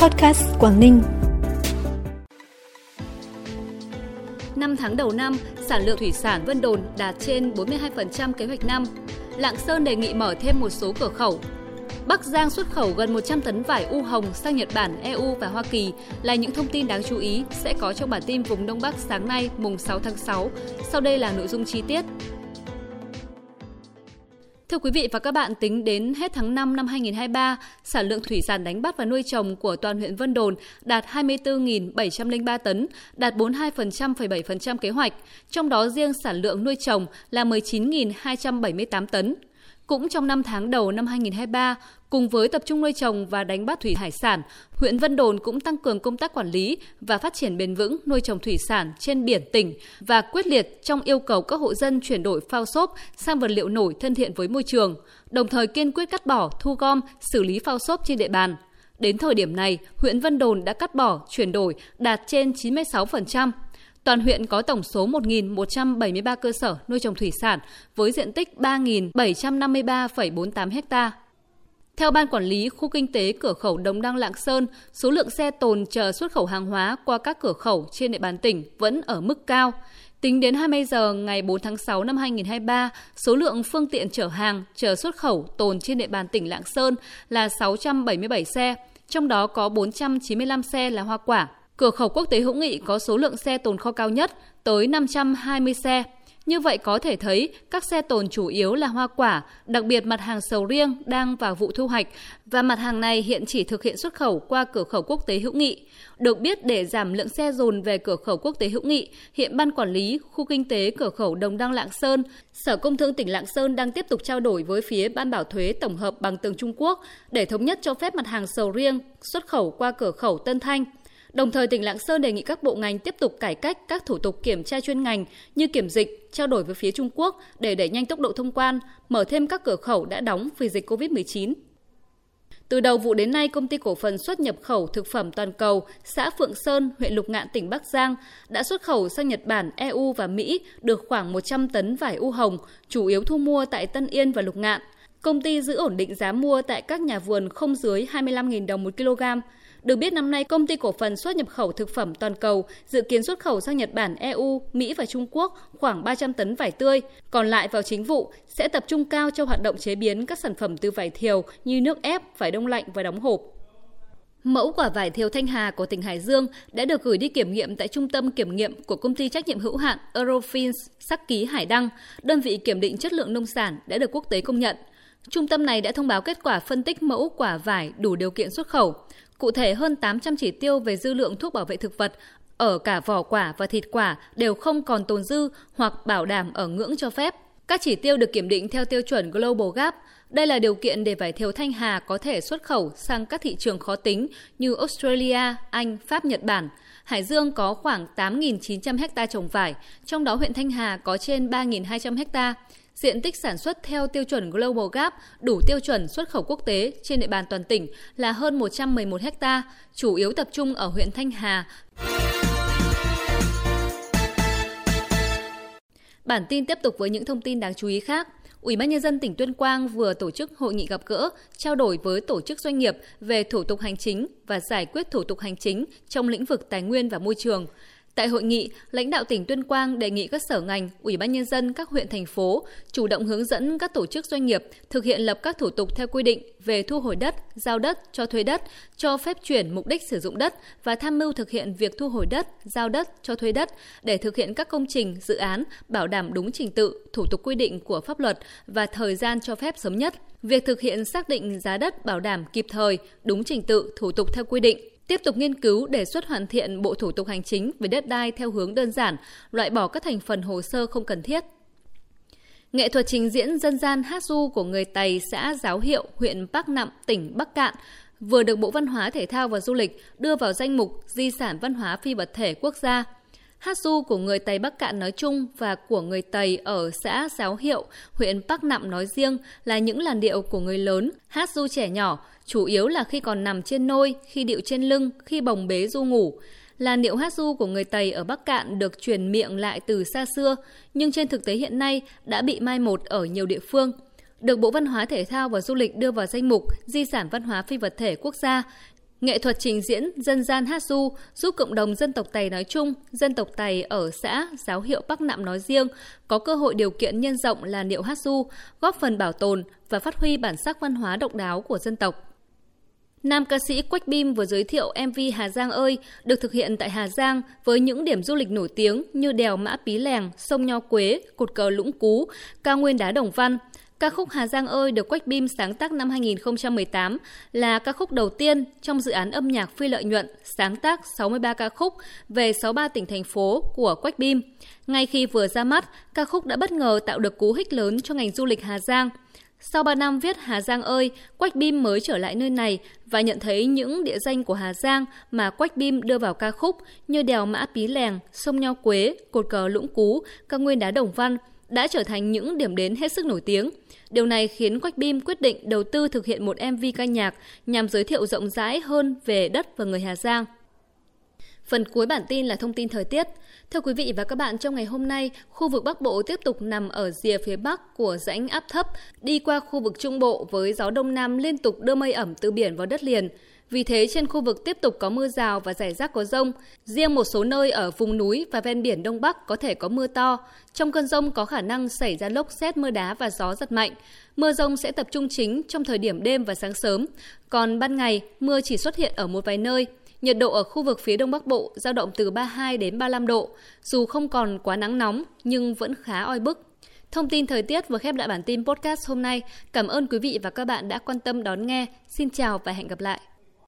Podcast Quảng Ninh. 5 tháng đầu năm, sản lượng thủy sản Vân Đồn đạt trên 42% kế hoạch năm. Lạng Sơn đề nghị mở thêm một số cửa khẩu. Bắc Giang xuất khẩu gần 100 tấn vải u hồng sang Nhật Bản, EU và Hoa Kỳ là những thông tin đáng chú ý sẽ có trong bản tin vùng Đông Bắc sáng nay mùng 6 tháng 6. Sau đây là nội dung chi tiết. Thưa quý vị và các bạn, tính đến hết tháng 5 năm 2023, sản lượng thủy sản đánh bắt và nuôi trồng của toàn huyện Vân Đồn đạt 24.703 tấn, đạt 42,7% kế hoạch, trong đó riêng sản lượng nuôi trồng là 19.278 tấn. Cũng trong 5 tháng đầu năm 2023, cùng với tập trung nuôi trồng và đánh bắt thủy hải sản, huyện Vân Đồn cũng tăng cường công tác quản lý và phát triển bền vững nuôi trồng thủy sản trên biển tỉnh và quyết liệt trong yêu cầu các hộ dân chuyển đổi phao xốp sang vật liệu nổi thân thiện với môi trường, đồng thời kiên quyết cắt bỏ, thu gom, xử lý phao xốp trên địa bàn. Đến thời điểm này, huyện Vân Đồn đã cắt bỏ, chuyển đổi đạt trên 96%. Toàn huyện có tổng số 1.173 cơ sở nuôi trồng thủy sản với diện tích 3.753,48 ha. Theo Ban Quản lý Khu Kinh tế Cửa khẩu Đồng Đăng Lạng Sơn, số lượng xe tồn chờ xuất khẩu hàng hóa qua các cửa khẩu trên địa bàn tỉnh vẫn ở mức cao. Tính đến 20 giờ ngày 4 tháng 6 năm 2023, số lượng phương tiện chở hàng chờ xuất khẩu tồn trên địa bàn tỉnh Lạng Sơn là 677 xe, trong đó có 495 xe là hoa quả, Cửa khẩu quốc tế hữu nghị có số lượng xe tồn kho cao nhất tới 520 xe. Như vậy có thể thấy các xe tồn chủ yếu là hoa quả, đặc biệt mặt hàng sầu riêng đang vào vụ thu hoạch và mặt hàng này hiện chỉ thực hiện xuất khẩu qua cửa khẩu quốc tế hữu nghị. Được biết để giảm lượng xe dồn về cửa khẩu quốc tế hữu nghị, hiện ban quản lý khu kinh tế cửa khẩu Đồng Đăng Lạng Sơn, Sở Công Thương tỉnh Lạng Sơn đang tiếp tục trao đổi với phía ban bảo thuế tổng hợp bằng tường Trung Quốc để thống nhất cho phép mặt hàng sầu riêng xuất khẩu qua cửa khẩu Tân Thanh. Đồng thời tỉnh Lạng Sơn đề nghị các bộ ngành tiếp tục cải cách các thủ tục kiểm tra chuyên ngành như kiểm dịch, trao đổi với phía Trung Quốc để đẩy nhanh tốc độ thông quan, mở thêm các cửa khẩu đã đóng vì dịch COVID-19. Từ đầu vụ đến nay, công ty cổ phần xuất nhập khẩu thực phẩm toàn cầu xã Phượng Sơn, huyện Lục Ngạn, tỉnh Bắc Giang đã xuất khẩu sang Nhật Bản, EU và Mỹ được khoảng 100 tấn vải u hồng, chủ yếu thu mua tại Tân Yên và Lục Ngạn. Công ty giữ ổn định giá mua tại các nhà vườn không dưới 25.000 đồng một kg. Được biết năm nay, công ty cổ phần xuất nhập khẩu thực phẩm toàn cầu dự kiến xuất khẩu sang Nhật Bản, EU, Mỹ và Trung Quốc khoảng 300 tấn vải tươi. Còn lại vào chính vụ sẽ tập trung cao cho hoạt động chế biến các sản phẩm từ vải thiều như nước ép, vải đông lạnh và đóng hộp. Mẫu quả vải thiều Thanh Hà của tỉnh Hải Dương đã được gửi đi kiểm nghiệm tại trung tâm kiểm nghiệm của công ty trách nhiệm hữu hạn Eurofins Sắc Ký Hải Đăng, đơn vị kiểm định chất lượng nông sản đã được quốc tế công nhận. Trung tâm này đã thông báo kết quả phân tích mẫu quả vải đủ điều kiện xuất khẩu. Cụ thể hơn 800 chỉ tiêu về dư lượng thuốc bảo vệ thực vật ở cả vỏ quả và thịt quả đều không còn tồn dư hoặc bảo đảm ở ngưỡng cho phép. Các chỉ tiêu được kiểm định theo tiêu chuẩn Global Gap. Đây là điều kiện để vải thiều Thanh Hà có thể xuất khẩu sang các thị trường khó tính như Australia, Anh, Pháp, Nhật Bản. Hải Dương có khoảng 8.900 ha trồng vải, trong đó huyện Thanh Hà có trên 3.200 ha. Diện tích sản xuất theo tiêu chuẩn Global Gap đủ tiêu chuẩn xuất khẩu quốc tế trên địa bàn toàn tỉnh là hơn 111 ha, chủ yếu tập trung ở huyện Thanh Hà. Bản tin tiếp tục với những thông tin đáng chú ý khác. Ủy ban nhân dân tỉnh Tuyên Quang vừa tổ chức hội nghị gặp gỡ, trao đổi với tổ chức doanh nghiệp về thủ tục hành chính và giải quyết thủ tục hành chính trong lĩnh vực tài nguyên và môi trường. Tại hội nghị, lãnh đạo tỉnh Tuyên Quang đề nghị các sở ngành, ủy ban nhân dân các huyện thành phố chủ động hướng dẫn các tổ chức doanh nghiệp thực hiện lập các thủ tục theo quy định về thu hồi đất, giao đất, cho thuê đất, cho phép chuyển mục đích sử dụng đất và tham mưu thực hiện việc thu hồi đất, giao đất, cho thuê đất để thực hiện các công trình, dự án bảo đảm đúng trình tự, thủ tục quy định của pháp luật và thời gian cho phép sớm nhất. Việc thực hiện xác định giá đất bảo đảm kịp thời, đúng trình tự, thủ tục theo quy định tiếp tục nghiên cứu đề xuất hoàn thiện bộ thủ tục hành chính về đất đai theo hướng đơn giản, loại bỏ các thành phần hồ sơ không cần thiết. Nghệ thuật trình diễn dân gian hát du của người Tày xã Giáo Hiệu, huyện Bắc Nậm, tỉnh Bắc Cạn vừa được Bộ Văn hóa Thể thao và Du lịch đưa vào danh mục Di sản văn hóa phi vật thể quốc gia – Hát du của người Tây Bắc Cạn nói chung và của người Tây ở xã Giáo Hiệu, huyện Bắc Nậm nói riêng là những làn điệu của người lớn, hát du trẻ nhỏ, chủ yếu là khi còn nằm trên nôi, khi điệu trên lưng, khi bồng bế du ngủ. Làn điệu hát du của người Tây ở Bắc Cạn được truyền miệng lại từ xa xưa, nhưng trên thực tế hiện nay đã bị mai một ở nhiều địa phương được Bộ Văn hóa Thể thao và Du lịch đưa vào danh mục Di sản văn hóa phi vật thể quốc gia Nghệ thuật trình diễn dân gian hát du giúp cộng đồng dân tộc Tày nói chung, dân tộc Tày ở xã giáo hiệu Bắc Nạm nói riêng có cơ hội điều kiện nhân rộng làn điệu hát du, góp phần bảo tồn và phát huy bản sắc văn hóa độc đáo của dân tộc. Nam ca sĩ Quách Bim vừa giới thiệu MV Hà Giang ơi được thực hiện tại Hà Giang với những điểm du lịch nổi tiếng như đèo Mã Pí Lèng, sông Nho Quế, cột cờ Lũng Cú, cao nguyên đá Đồng Văn. Ca khúc Hà Giang ơi được Quách Bim sáng tác năm 2018 là ca khúc đầu tiên trong dự án âm nhạc phi lợi nhuận sáng tác 63 ca khúc về 63 tỉnh thành phố của Quách Bim. Ngay khi vừa ra mắt, ca khúc đã bất ngờ tạo được cú hích lớn cho ngành du lịch Hà Giang. Sau 3 năm viết Hà Giang ơi, Quách Bim mới trở lại nơi này và nhận thấy những địa danh của Hà Giang mà Quách Bim đưa vào ca khúc như đèo Mã Pí Lèng, sông Nho Quế, cột cờ Lũng Cú, cao nguyên đá Đồng Văn đã trở thành những điểm đến hết sức nổi tiếng. Điều này khiến Quách Bim quyết định đầu tư thực hiện một MV ca nhạc nhằm giới thiệu rộng rãi hơn về đất và người Hà Giang. Phần cuối bản tin là thông tin thời tiết. Thưa quý vị và các bạn, trong ngày hôm nay, khu vực Bắc Bộ tiếp tục nằm ở rìa phía Bắc của rãnh áp thấp, đi qua khu vực Trung Bộ với gió Đông Nam liên tục đưa mây ẩm từ biển vào đất liền. Vì thế trên khu vực tiếp tục có mưa rào và rải rác có rông. Riêng một số nơi ở vùng núi và ven biển Đông Bắc có thể có mưa to. Trong cơn rông có khả năng xảy ra lốc xét mưa đá và gió giật mạnh. Mưa rông sẽ tập trung chính trong thời điểm đêm và sáng sớm. Còn ban ngày, mưa chỉ xuất hiện ở một vài nơi. Nhiệt độ ở khu vực phía Đông Bắc Bộ dao động từ 32 đến 35 độ, dù không còn quá nắng nóng nhưng vẫn khá oi bức. Thông tin thời tiết vừa khép lại bản tin podcast hôm nay. Cảm ơn quý vị và các bạn đã quan tâm đón nghe. Xin chào và hẹn gặp lại.